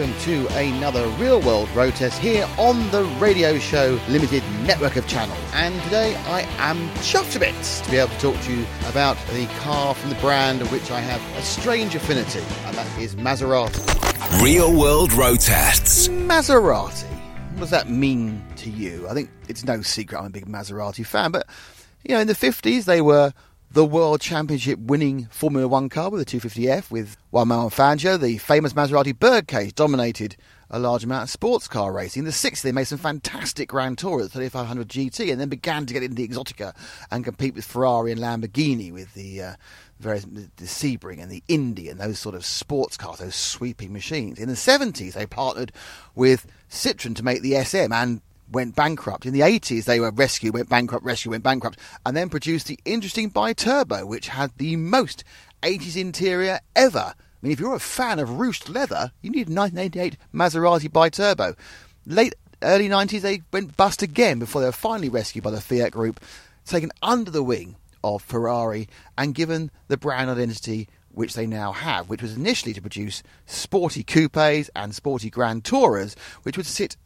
welcome to another real world road test here on the radio show limited network of channels. And today I am chuffed a bit to be able to talk to you about the car from the brand of which I have a strange affinity, and that is Maserati. Real world road tests. Maserati. What does that mean to you? I think it's no secret I'm a big Maserati fan, but you know, in the 50s they were the World Championship winning Formula One car with the 250F with Juan Manuel Fangio. The famous Maserati birdcage dominated a large amount of sports car racing. In the 60s, they made some fantastic Grand Tour at the 3500 GT and then began to get into the Exotica and compete with Ferrari and Lamborghini with the. Uh, various the Sebring and the Indy and those sort of sports cars, those sweeping machines. In the 70s, they partnered with Citroën to make the SM and went bankrupt. In the 80s, they were rescue, went bankrupt, rescue, went bankrupt, and then produced the interesting Biturbo, which had the most 80s interior ever. I mean, if you're a fan of ruched leather, you need a 1988 Maserati Biturbo. Late early 90s, they went bust again before they were finally rescued by the Fiat Group, taken under the wing of Ferrari, and given the brand identity which they now have, which was initially to produce sporty coupes and sporty Grand Tourers, which would sit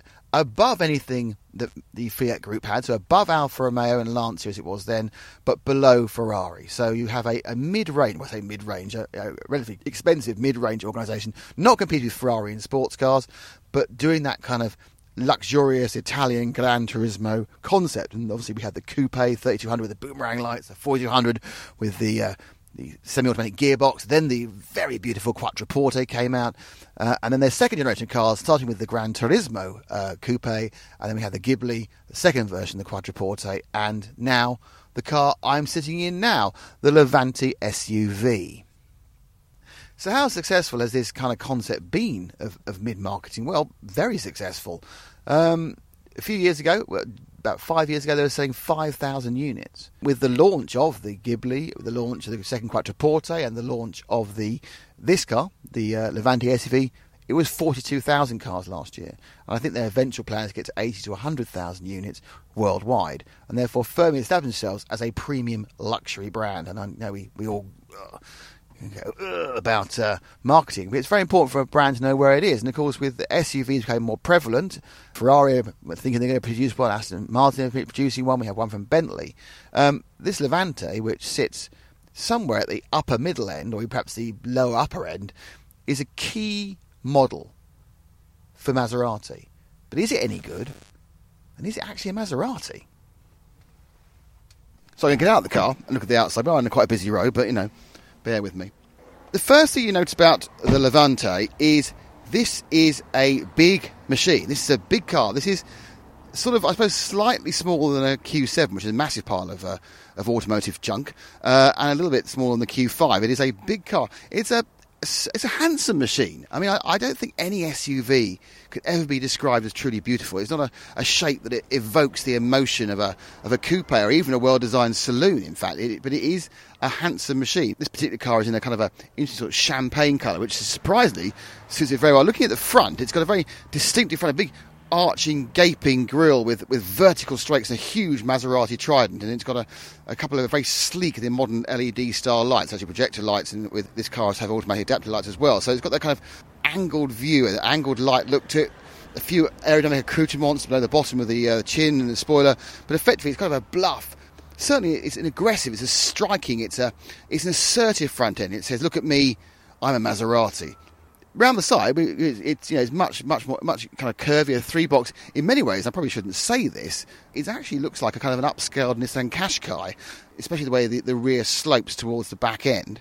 above anything that the Fiat Group had, so above Alfa Romeo and Lancia as it was then, but below Ferrari. So you have a, a mid-range, well, I say mid-range, a, a relatively expensive mid-range organisation, not competing with Ferrari in sports cars, but doing that kind of luxurious Italian Gran Turismo concept. And obviously, we had the Coupe 3200 with the boomerang lights, the 4200 with the uh, the semi-automatic gearbox. Then the very beautiful Quattroporte came out, uh, and then their second generation cars, starting with the Gran Turismo uh, Coupe, and then we had the Ghibli, the second version, the Quattroporte, and now the car I'm sitting in now, the Levante SUV. So, how successful has this kind of concept been of, of mid marketing? Well, very successful. Um, a few years ago, about five years ago, they were selling 5,000 units. With the launch of the Ghibli, the launch of the second Quattroporte, and the launch of the this car, the uh, Levante SUV, it was 42,000 cars last year. And I think their eventual plan is to get to 80 to 100,000 units worldwide, and therefore firmly establish themselves as a premium luxury brand. And I know we, we all. Uh, about uh, marketing, but it's very important for a brand to know where it is. And of course, with the SUVs becoming more prevalent, Ferrari thinking they're going to produce one, Aston Martin producing one, we have one from Bentley. Um, this Levante, which sits somewhere at the upper middle end, or perhaps the lower upper end, is a key model for Maserati. But is it any good? And is it actually a Maserati? So I can get out of the car and look at the outside. We're on a quite a busy road, but you know, bear with me. The first thing you notice about the Levante is this is a big machine. This is a big car. This is sort of, I suppose, slightly smaller than a Q7, which is a massive pile of, uh, of automotive junk, uh, and a little bit smaller than the Q5. It is a big car. It's a it's a handsome machine. I mean, I, I, don't think any SUV could ever be described as truly beautiful. It's not a, a shape that it evokes the emotion of a of a coupe or even a well-designed saloon. In fact, it, but it is a handsome machine. This particular car is in a kind of a interesting sort of champagne colour, which surprisingly suits it very well. Looking at the front, it's got a very distinctive front, a big arching, gaping grille with, with vertical strokes, a huge Maserati Trident, and it's got a, a couple of very sleek and modern LED style lights, actually projector lights, and with this car has have automatic adaptive lights as well. So it's got that kind of angled view, an angled light look to it. A few aerodynamic accoutrements below the bottom of the uh, chin and the spoiler, but effectively it's kind of a bluff. Certainly, it's an aggressive, it's a striking, it's a, it's an assertive front end. It says, "Look at me, I'm a Maserati." Round the side, it's you know it's much much more much kind of curvier three box. In many ways, I probably shouldn't say this. It actually looks like a kind of an upscaled Nissan Qashqai, especially the way the, the rear slopes towards the back end.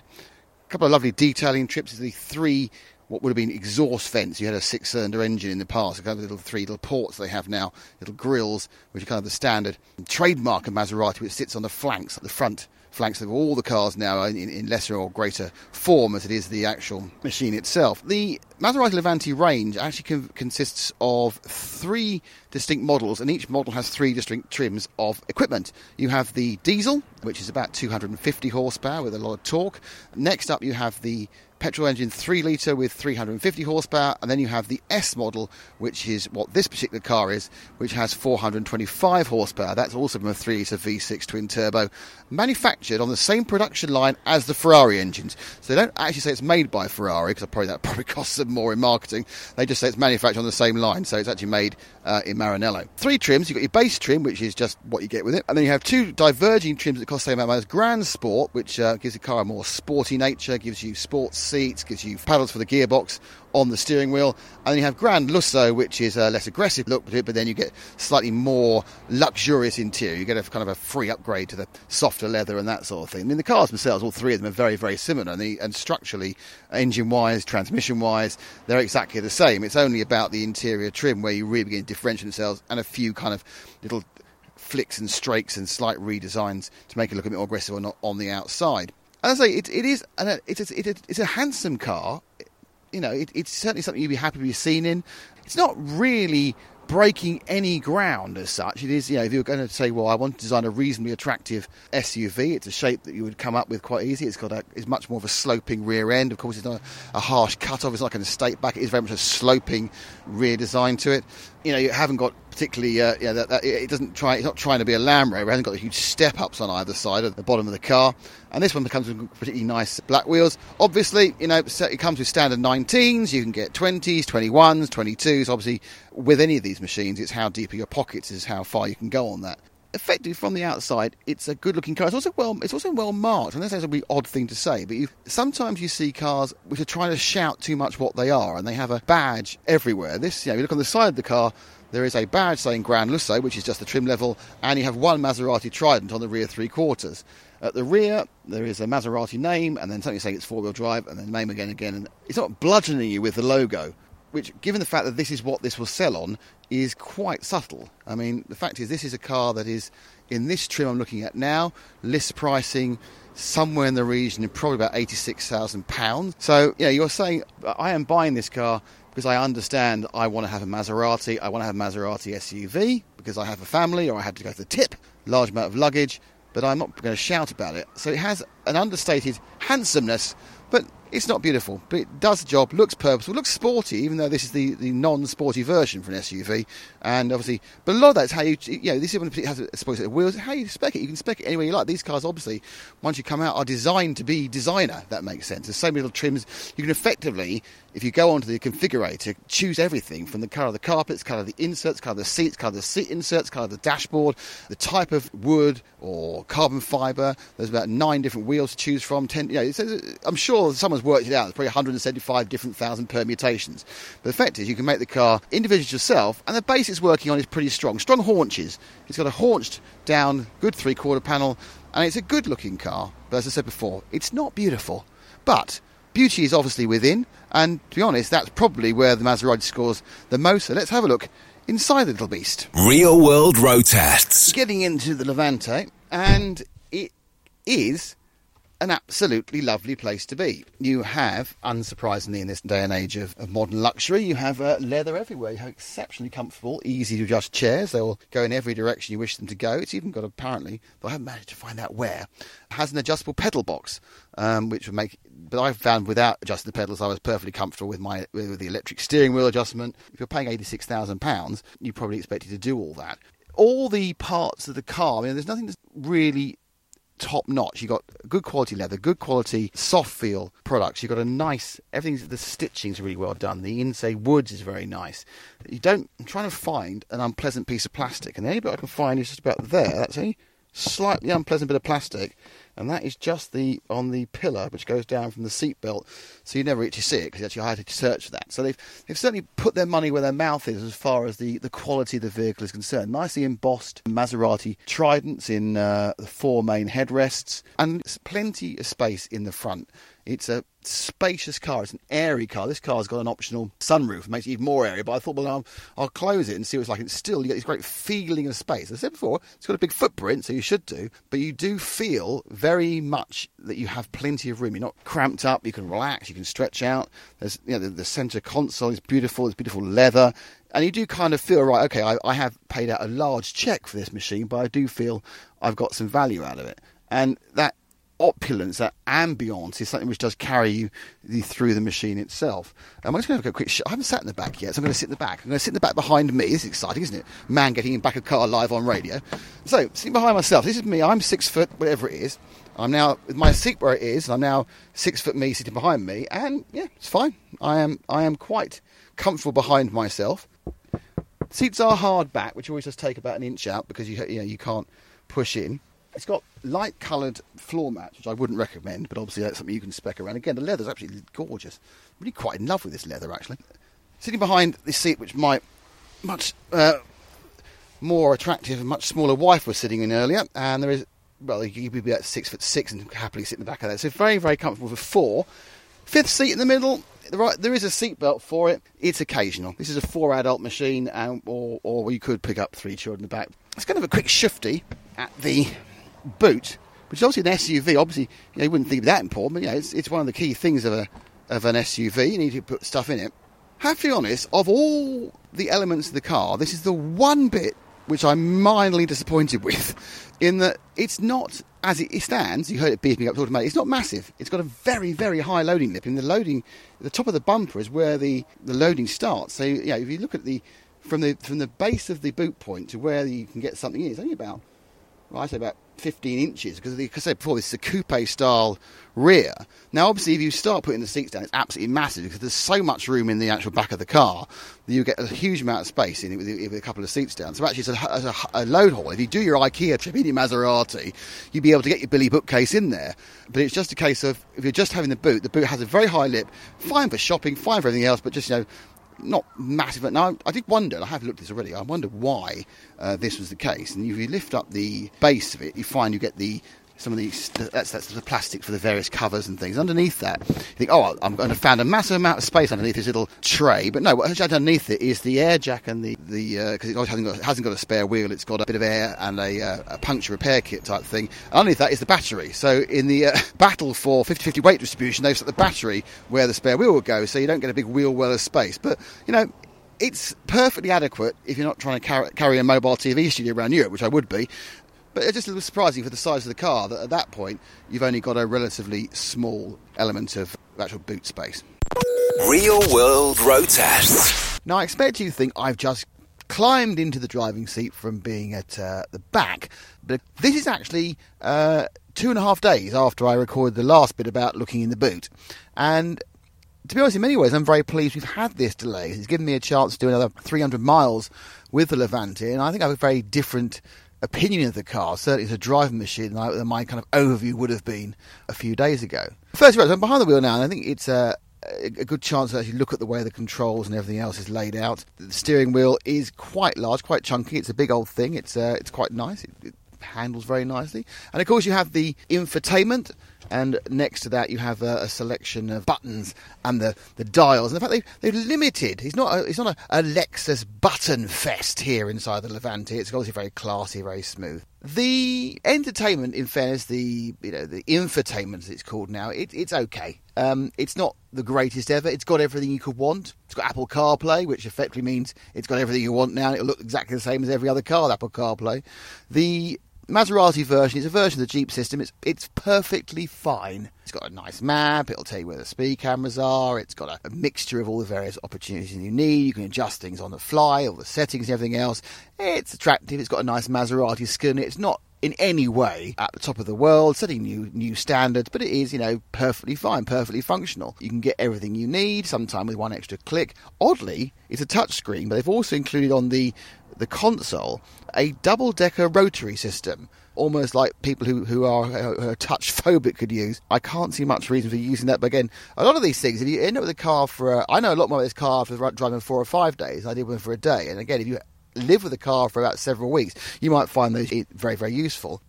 A couple of lovely detailing trips. Is the three what would have been exhaust vents. You had a six-cylinder engine in the past, a kind of little three little ports they have now, little grills, which are kind of the standard trademark of Maserati, which sits on the flanks at the front flanks of all the cars now in, in, lesser or greater form as it is the actual machine itself. The Maserati Levante range actually con- consists of three distinct models, and each model has three distinct trims of equipment. You have the diesel, which is about 250 horsepower with a lot of torque. Next up, you have the petrol engine 3 litre with 350 horsepower, and then you have the S model, which is what this particular car is, which has 425 horsepower. That's also from a 3 litre V6 twin turbo, manufactured on the same production line as the Ferrari engines. So they don't actually say it's made by Ferrari, because probably that probably costs them more in marketing. They just say it's manufactured on the same line, so it's actually made uh, in Maranello. Three trims, you've got your base trim, which is just what you get with it, and then you have two diverging trims that cost the same amount as Grand Sport, which uh, gives the car a more sporty nature, gives you sports seats, gives you paddles for the gearbox on the steering wheel, and then you have Grand Lusso, which is a less aggressive look to it, but then you get slightly more luxurious interior. You get a kind of a free upgrade to the softer leather and that sort of thing. I mean, the cars themselves, all three of them, are very, very similar, and, the, and structurally, engine-wise, transmission-wise, they're exactly the same. It's only about the interior trim where you really begin to differentiate themselves, and a few kind of little flicks and strakes and slight redesigns to make it look a bit more aggressive on, on the outside. As I say, it, it is an, it's, a, it's a handsome car. You know, it, it's certainly something you'd be happy to be seen in. It's not really breaking any ground as such. It is, you know, if you're going to say, well, I want to design a reasonably attractive SUV, it's a shape that you would come up with quite easy. It's got a, it's much more of a sloping rear end. Of course, it's not a, a harsh cut off. It's not like an estate back. It is very much a sloping rear design to it. You know, you haven't got particularly, uh, know, that, that, it doesn't try, it's not trying to be a Land Rover. It hasn't got the huge step ups on either side at the bottom of the car. And this one comes with particularly nice black wheels. Obviously, you know, it comes with standard 19s. You can get 20s, 21s, 22s. Obviously, with any of these machines, it's how deep are your pockets is how far you can go on that. Effectively, from the outside, it's a good-looking car. It's also well, it's also well marked. And that's a really odd thing to say, but you, sometimes you see cars which are trying to shout too much what they are, and they have a badge everywhere. This, you know, you look on the side of the car, there is a badge saying Grand Lusso, which is just the trim level, and you have one Maserati Trident on the rear three quarters. At the rear, there is a Maserati name, and then something saying it's four-wheel drive, and then name again, again. And it's not bludgeoning you with the logo, which, given the fact that this is what this will sell on, is quite subtle. I mean, the fact is, this is a car that is in this trim I'm looking at now, list pricing somewhere in the region of probably about £86,000. So, you know, you're saying, I am buying this car because I understand I want to have a Maserati, I want to have a Maserati SUV because I have a family or I had to go to the tip, large amount of luggage, but I'm not going to shout about it. So it has an understated handsomeness, but it's not beautiful, but it does the job, looks purposeful, looks sporty, even though this is the, the non-sporty version for an SUV. And obviously, but a lot of that's how you, you know, this one has a suppose wheels. How you spec it, you can spec it any way you like. These cars, obviously, once you come out, are designed to be designer. That makes sense. There's so many little trims. You can effectively, if you go onto the configurator, choose everything from the colour of the carpets, colour of the inserts, colour of the seats, colour of the seat inserts, colour of the dashboard, the type of wood or carbon fibre. There's about nine different wheels to choose from. Ten, you know, I'm sure someone's worked it out. There's probably 175 different thousand permutations. But the fact is, you can make the car individual yourself, and the base it's working on is pretty strong. Strong haunches. It's got a haunched down, good three quarter panel, and it's a good looking car. But as I said before, it's not beautiful. But beauty is obviously within, and to be honest, that's probably where the Maserati scores the most. So let's have a look inside the little beast. Real world road tests. Getting into the Levante, and it is an absolutely lovely place to be. You have, unsurprisingly in this day and age of, of modern luxury, you have uh, leather everywhere. You have exceptionally comfortable, easy to adjust chairs. They will go in every direction you wish them to go. It's even got, apparently, though I haven't managed to find out where, has an adjustable pedal box, um, which would make. But I found without adjusting the pedals, I was perfectly comfortable with my with the electric steering wheel adjustment. If you're paying eighty six thousand pounds, you probably expected to do all that. All the parts of the car, I mean, there's nothing that's really top notch. You've got good quality leather, good quality soft feel products. You've got a nice everything's the stitching's really well done. The inside woods is very nice. You don't. I'm trying to find an unpleasant piece of plastic, and the only bit I can find is just about there. That's a slightly unpleasant bit of plastic and that is just the on the pillar which goes down from the seat belt, so you never actually see it because you actually had to search for that. So they've they've certainly put their money where their mouth is as far as the, the quality of the vehicle is concerned. Nicely embossed Maserati tridents in uh, the four main headrests, and plenty of space in the front. It's a spacious car. It's an airy car. This car's got an optional sunroof, it makes it even more airy. But I thought, well, I'll, I'll close it and see what it's like. It's still you get this great feeling of space. As I said before, it's got a big footprint, so you should do. But you do feel very much that you have plenty of room. You're not cramped up. You can relax. You can stretch out. There's, you know, the, the centre console is beautiful. It's beautiful leather. And you do kind of feel, right, okay, I, I have paid out a large check for this machine, but I do feel I've got some value out of it. And that opulence, that ambience is something which does carry you through the machine itself. Um, I'm just going to have a quick. Sh- I haven't sat in the back yet, so I'm going to sit in the back. I'm going to sit in the back behind me. This is exciting, isn't it? Man getting in back of car live on radio. So sitting behind myself. This is me. I'm six foot, whatever it is. I'm now with my seat where it is. I'm now six foot me sitting behind me, and yeah, it's fine. I am I am quite comfortable behind myself. Seats are hard back, which always does take about an inch out because you you know you can't push in. It's got light coloured floor mats, which I wouldn't recommend, but obviously that's something you can spec around. Again, the leather's absolutely gorgeous. I'm Really quite in love with this leather, actually. Sitting behind this seat, which my much uh, more attractive and much smaller wife was sitting in earlier, and there is, well, you'd be about six foot six and happily sit in the back of that. So very, very comfortable for four. Fifth seat in the middle, right, there is a seatbelt for it. It's occasional. This is a four adult machine, and, or, or you could pick up three children in the back. It's kind of a quick shifty at the boot, which is obviously an SUV. Obviously, you, know, you wouldn't think of that important, but know, it's, it's one of the key things of a of an SUV. You need to put stuff in it. Have to be honest, of all the elements of the car, this is the one bit which I'm mildly disappointed with, in that it's not as it stands. You heard it beeping up automatic. It's not massive. It's got a very very high loading lip, and the loading, the top of the bumper is where the the loading starts. So know, if you look at the from the from the base of the boot point to where you can get something in, it's only about well, I say about 15 inches because, like I said before, this is a coupe style rear. Now, obviously, if you start putting the seats down, it's absolutely massive because there's so much room in the actual back of the car that you get a huge amount of space in it with, with a couple of seats down. So, actually, it's a, a, a, load haul. If you do your IKEA trip in your Maserati, you'd be able to get your Billy bookcase in there. But it's just a case of if you're just having the boot, the boot has a very high lip, fine for shopping, fine for everything else, but just, you know, not massive. Now, I did wonder, I have looked at this already, I wonder why uh, this was the case. And if you lift up the base of it, you find you get the some of these that's that's the plastic for the various covers and things. Underneath that, you think, oh, I'm going to find a massive amount of space underneath this little tray. But no, what's underneath it is the air jack and the the because uh, it hasn't got, hasn't got a spare wheel. It's got a bit of air and a, uh, a puncture repair kit type thing. And underneath that is the battery. So in the uh, battle for 50-50 weight distribution, they've set the battery where the spare wheel will go, so you don't get a big wheel well of space. But you know, it's perfectly adequate if you're not trying to carry a mobile TV studio around Europe, which I would be. But it's just a little surprising for the size of the car that at that point you've only got a relatively small element of actual boot space. Real world road tests. Now I expect you to think I've just climbed into the driving seat from being at uh, the back, but this is actually uh, two and a half days after I recorded the last bit about looking in the boot. And to be honest, in many ways, I'm very pleased we've had this delay. It's given me a chance to do another 300 miles with the Levante, and I think I have a very different opinion of the car, certainly as a driving machine, than my kind of overview would have been a few days ago. First of all, I'm behind the wheel now, and I think it's a, a good chance to actually look at the way the controls and everything else is laid out. The steering wheel is quite large, quite chunky. It's a big old thing. It's uh, it's quite nice. It, it handles very nicely, and of course you have the infotainment and next to that you have a, a, selection of buttons and the, the dials. And in fact, they, they've limited. It's not a, it's not a, a Lexus button fest here inside the Levante. It's obviously very classy, very smooth. The entertainment, in fairness, the you know the infotainment as it's called now, it, it's okay. Um, it's not the greatest ever. It's got everything you could want. It's got Apple CarPlay, which effectively means it's got everything you want now. It'll look exactly the same as every other car, Apple CarPlay. The Maserati version is a version of the Jeep system. It's it's perfectly fine. It's got a nice map. It'll tell you where the speed cameras are. It's got a, a, mixture of all the various opportunities you need. You can adjust things on the fly, all the settings and everything else. It's attractive. It's got a nice Maserati skin. It's not in any way at the top of the world, setting new new standards, but it is, you know, perfectly fine, perfectly functional. You can get everything you need, sometime with one extra click. Oddly, it's a touchscreen, but they've also included on the the console a double decker rotary system. Almost like people who, who are, who are touch phobic could use. I can't see much reason for using that. But again, a lot of these things, if you end up with a car for, a, I know a lot more about this car after driving four or five days. I did one for a day. And again, if you live with a car for about several weeks, you might find those very, very useful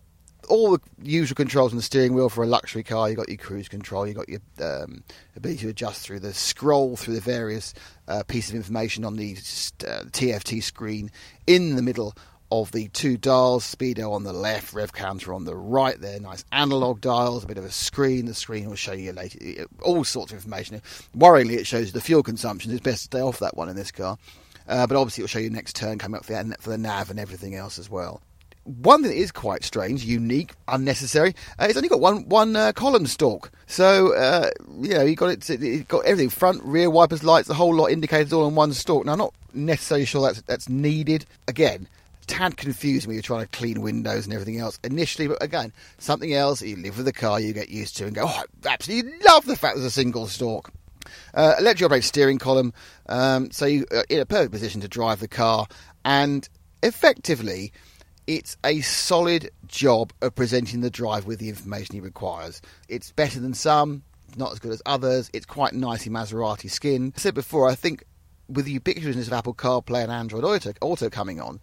all the usual controls on the steering wheel for a luxury car. You've got your cruise control, you've got your um, ability to adjust through the scroll through the various uh, pieces of information on the uh, TFT screen in the middle of the two dials, speedo on the left, rev counter on the right. They're nice analog dials, a bit of a screen. The screen will show you later, all sorts of information. Worryingly, it shows the fuel consumption. It's best to stay off that one in this car. uh, but obviously it'll show you next turn coming up for the, for the nav and everything else as well. One thing that is quite strange, unique, unnecessary, uh, it's only got one one uh, column stalk. So uh, you know you got it, it got everything front, rear, wipers, lights, the whole lot indicators all on one stalk. Now I'm not necessarily sure that's that's needed. Again, tad confusing when you're trying to clean windows and everything else initially, but again, something else you live with the car, you get used to and go, oh, I absolutely love the fact there's a single stalk. Uh, electric operated steering column, um, so you're in a perfect position to drive the car, and effectively, it's a solid job of presenting the driver with the information he requires. It's better than some, not as good as others. It's quite nicely Maserati skin. I said before, I think with the ubiquitousness of Apple CarPlay and Android Auto, Auto coming on,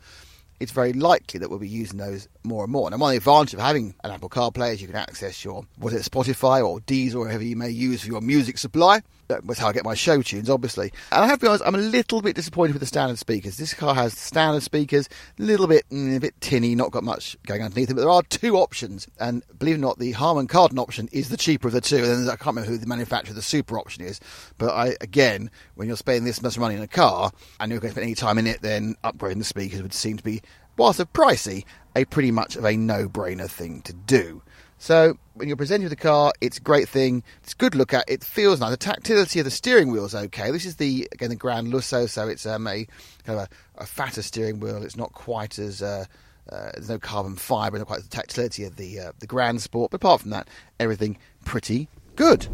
it's very likely that we'll be using those more and more. And one of the advantages of having an Apple CarPlay is you can access your, was it Spotify or Deezer or whatever you may use for your music supply. That's how I get my show tunes, obviously. And I have to be honest, I'm a little bit disappointed with the standard speakers. This car has standard speakers, a little bit, mm, a bit tinny, not got much going underneath it. But there are two options, and believe it or not, the Harman Kardon option is the cheaper of the two. And I can't remember who the manufacturer of the super option is. But I, again, when you're spending this much money in a car and you're going to spend any time in it, then upgrading the speakers would seem to be whilst a pricey, a pretty much of a no-brainer thing to do. So when you're presented with the car, it's a great thing. It's good look at. It feels nice. The tactility of the steering wheel is okay. This is the again the Grand Lusso, so it's um, a kind of a, a fatter steering wheel. It's not quite as uh, uh, there's no carbon fibre, not quite the tactility of the uh, the Gran Sport. But apart from that, everything pretty good.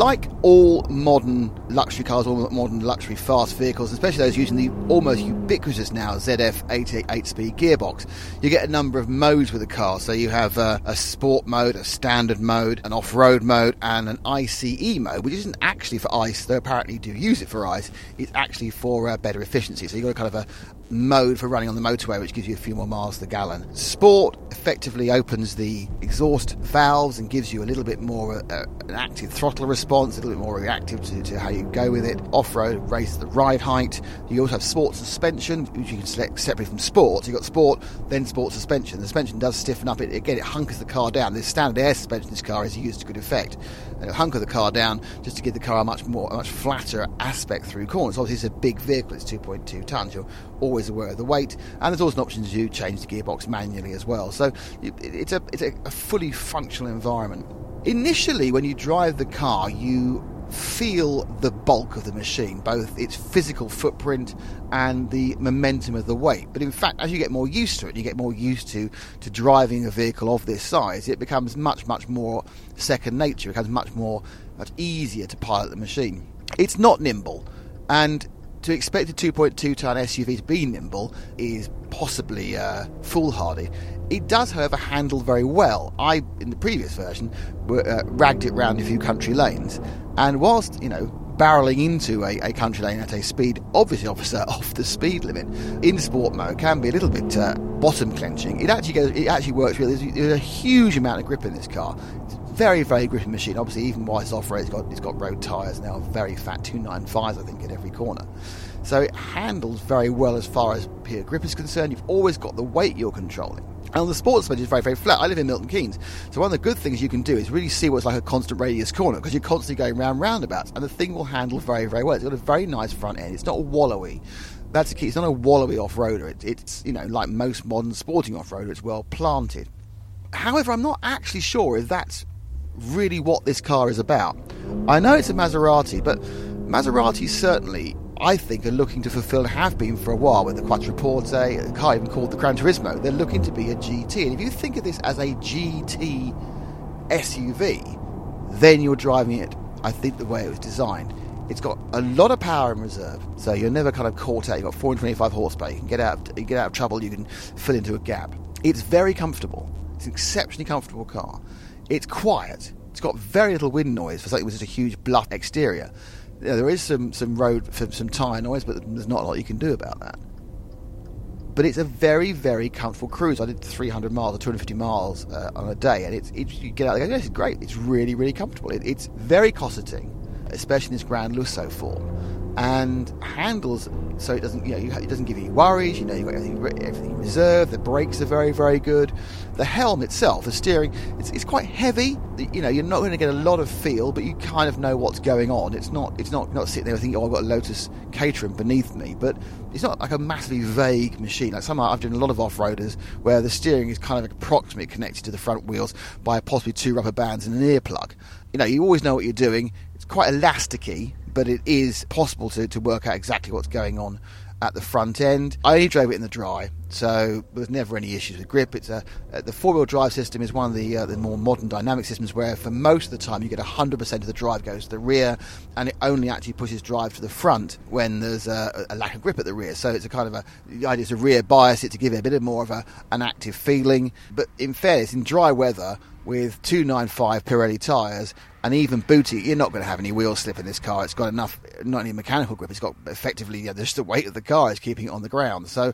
Like all modern luxury cars, all modern luxury fast vehicles, especially those using the almost ubiquitous now ZF 88 speed gearbox, you get a number of modes with the car. So you have uh, a sport mode, a standard mode, an off road mode, and an ICE mode, which isn't actually for ICE, though apparently you do use it for ICE. It's actually for uh, better efficiency. So you've got kind of a mode for running on the motorway, which gives you a few more miles to the gallon. Sport effectively opens the exhaust valves and gives you a little bit more uh, an active throttle response, a little bit more reactive to, to how you go with it. Off road raises the ride height. You also have sport suspension, which you can select separately from sport. So you've got sport, then sport suspension. The suspension does stiffen up. It, again, it hunkers the car down. The standard air suspension in this car is used to good effect. And hunker the car down just to give the car a much more, a much flatter aspect through corners. Obviously, it's a big vehicle. It's 2.2 tons. You're always aware of the weight, and there's also an option to change the gearbox manually as well. So it's a it's a fully functional environment. Initially, when you drive the car, you feel the bulk of the machine, both its physical footprint and the momentum of the weight. But in fact, as you get more used to it, you get more used to, to driving a vehicle of this size, it becomes much, much more second nature. It becomes much more, much easier to pilot the machine. It's not nimble, and to expect a 2.2 ton SUV to be nimble is possibly uh, foolhardy. It does, however, handle very well. I, in the previous version, uh, ragged it round a few country lanes, and whilst you know barreling into a, a, country lane at a speed obviously officer off the speed limit in sport mode can be a little bit uh, bottom clenching. It actually goes, it actually works really. There's, a huge amount of grip in this car. It's very very gripping machine. Obviously, even while it's off road, it's got it's got road tyres now, very fat 295s I think at every corner. So it handles very well as far as pure grip is concerned. You've always got the weight you're controlling. And the sports mode is very, very flat. I live in Milton Keynes. So one of the good things you can do is really see what's like a constant radius corner because you're constantly going round roundabouts and the thing will handle very, very well. It's got a very nice front end. It's not wallowy. That's the key. It's not a wallowy off-roader. It, it's, you know, like most modern sporting off-roader, it's well planted. However, I'm not actually sure if that's really what this car is about. I know it's a Maserati, but Maserati certainly I think, are looking to fulfill, have been for a while with the Quattroporte, a car even called the Gran Turismo. They're looking to be a GT. And if you think of this as a GT SUV, then you're driving it, I think, the way it was designed. It's got a lot of power in reserve, so you're never kind of caught out. You've got 425 horsepower. You can get out, you get out of trouble. You can fill into a gap. It's very comfortable. It's an exceptionally comfortable car. It's quiet. It's got very little wind noise for something with such a huge bluff exterior yeah, there is some some road some tyre noise, but there's not a lot you can do about that. But it's a very very comfortable cruise. I did 300 miles or 250 miles uh, on a day, and it's, it's you get out there. It's great. It's really really comfortable. It, it's very cosseting, especially in this Grand Lusso form. And handles so it doesn't you know it doesn't give you worries. You know you've got everything everything reserved. The brakes are very very good. The helm itself, the steering, it's, it's quite heavy. You know you're not going to get a lot of feel, but you kind of know what's going on. It's not it's not not sitting there thinking oh I've got a Lotus Caterham beneath me, but it's not like a massively vague machine. Like some I've done a lot of off-roaders where the steering is kind of approximately connected to the front wheels by possibly two rubber bands and an earplug. You know you always know what you're doing. It's quite elasticy but it is possible to, to work out exactly what's going on at the front end. I only drove it in the dry, so there's never any issues with grip. It's a uh, the four-wheel drive system is one of the uh, the more modern dynamic systems where for most of the time you get 100% of the drive goes to the rear, and it only actually pushes drive to the front when there's a, a lack of grip at the rear. So it's a kind of a the idea is a rear bias it to give it a bit of more of a, an active feeling. But in fairness, in dry weather with 295 Pirelli tyres and even booty, you're not going to have any wheel slip in this car. It's got enough, not any mechanical grip. It's got effectively you know, just the weight of the car is keeping it on the ground. So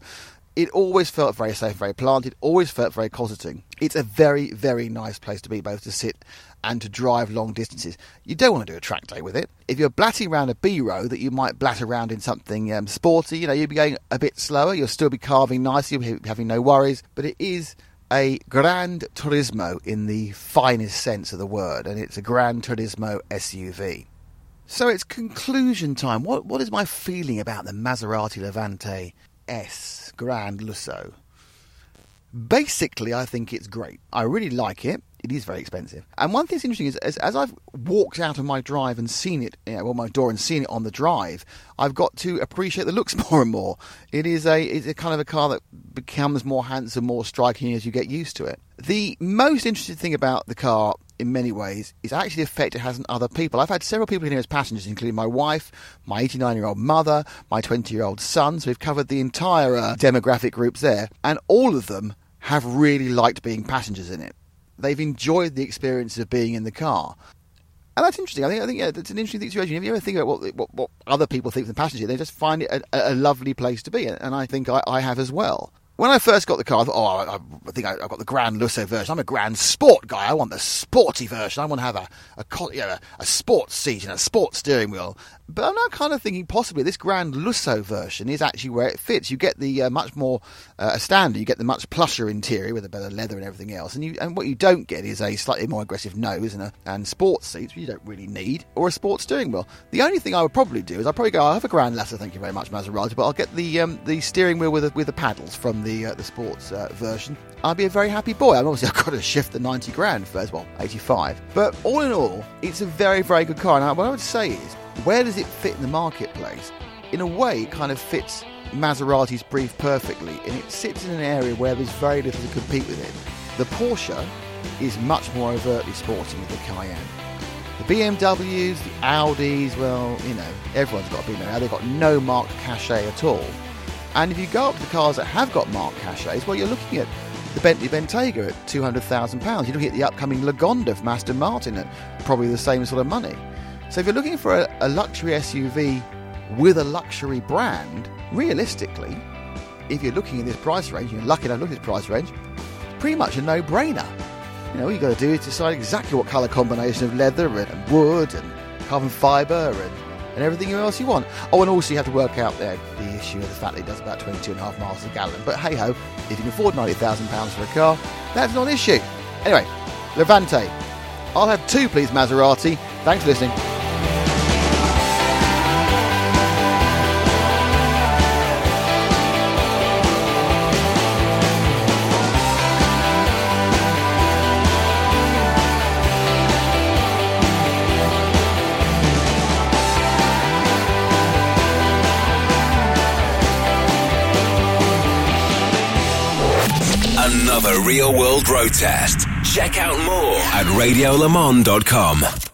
it always felt very safe, very planted. Always felt very cosseting. It's a very, very nice place to be, both to sit and to drive long distances. You don't want to do a track day with it. If you're blatting around a B road that you might blat around in something um, sporty, you know, you'll be going a bit slower. You'll still be carving nicely. You'll be having no worries. But it is a Grand Turismo in the finest sense of the word, and it's a Grand Turismo SUV. So it's conclusion time. What what is my feeling about the Maserati Levante S Grand Lusso? Basically, I think it's great. I really like it. It is very expensive. And one thing that's interesting is, as, as I've walked out of my drive and seen it, you know, well, my door and seen it on the drive, I've got to appreciate the looks more and more. It is a, it's a kind of a car that becomes more handsome, more striking as you get used to it. The most interesting thing about the car in many ways is actually the effect it has on other people. I've had several people in here as passengers, including my wife, my 89 year old mother, my 20 year old son. So we've covered the entire uh, demographic groups there, and all of them have really liked being passengers in it. They've enjoyed the experience of being in the car. And that's interesting. I think I think yeah, it's an interesting situation. If you ever think about what, what, what other people think of the passenger, they just find it a, a lovely place to be, and I think I, I have as well when I first got the car, I thought, oh, I, I think I, have got the Grand Lusso version. I'm a Grand Sport guy. I want the sporty version. I want to have a a, you know, a sports seat and a sports steering wheel. But I'm now kind of thinking possibly this Grand Lusso version is actually where it fits. You get the uh, much more uh, a standard. You get the much plusher interior with a better leather and everything else. And you and what you don't get is a slightly more aggressive nose and a, and sports seats, which you don't really need, or a sports steering wheel. The only thing I would probably do is I'd probably go, I'll have a Grand Lusso, thank you very much, Maserati, but I'll get the um, the steering wheel with the, with the paddles from the uh, the sports uh, version. I'd be a very happy boy. I'm obviously I've got to shift the 90 grand first, well, 85. But all in all, it's a very very good car. And what I would say is where does it fit in the marketplace? In a way, it kind of fits Maserati's brief perfectly, and it sits in an area where there's very little to compete with it. The Porsche is much more overtly sporting with the Cayenne. The BMWs, the Audis, well, you know, everyone's got a BMW now. They've got no marked cachet at all. And if you go up to the cars that have got marked cachets, well, you're looking at the Bentley Bentayga at £200,000. You're looking at the upcoming Lagonda from Aston Martin at probably the same sort of money. So if you're looking for a, a luxury SUV with a luxury brand, realistically, if you're looking in this price range, you're lucky enough to look at this price range, pretty much a no-brainer. You know, all you've got to do is decide exactly what colour combination of leather and wood and carbon fibre and, and everything else you want. Oh, and also you have to work out the, the issue of the fact that it does about 22 and a half miles a gallon. But hey-ho, if you can afford £90,000 for a car, that's not an issue. Anyway, Levante. I'll have two, please, Maserati. Thanks for listening. Real world road test. Check out more at radiolemans.com.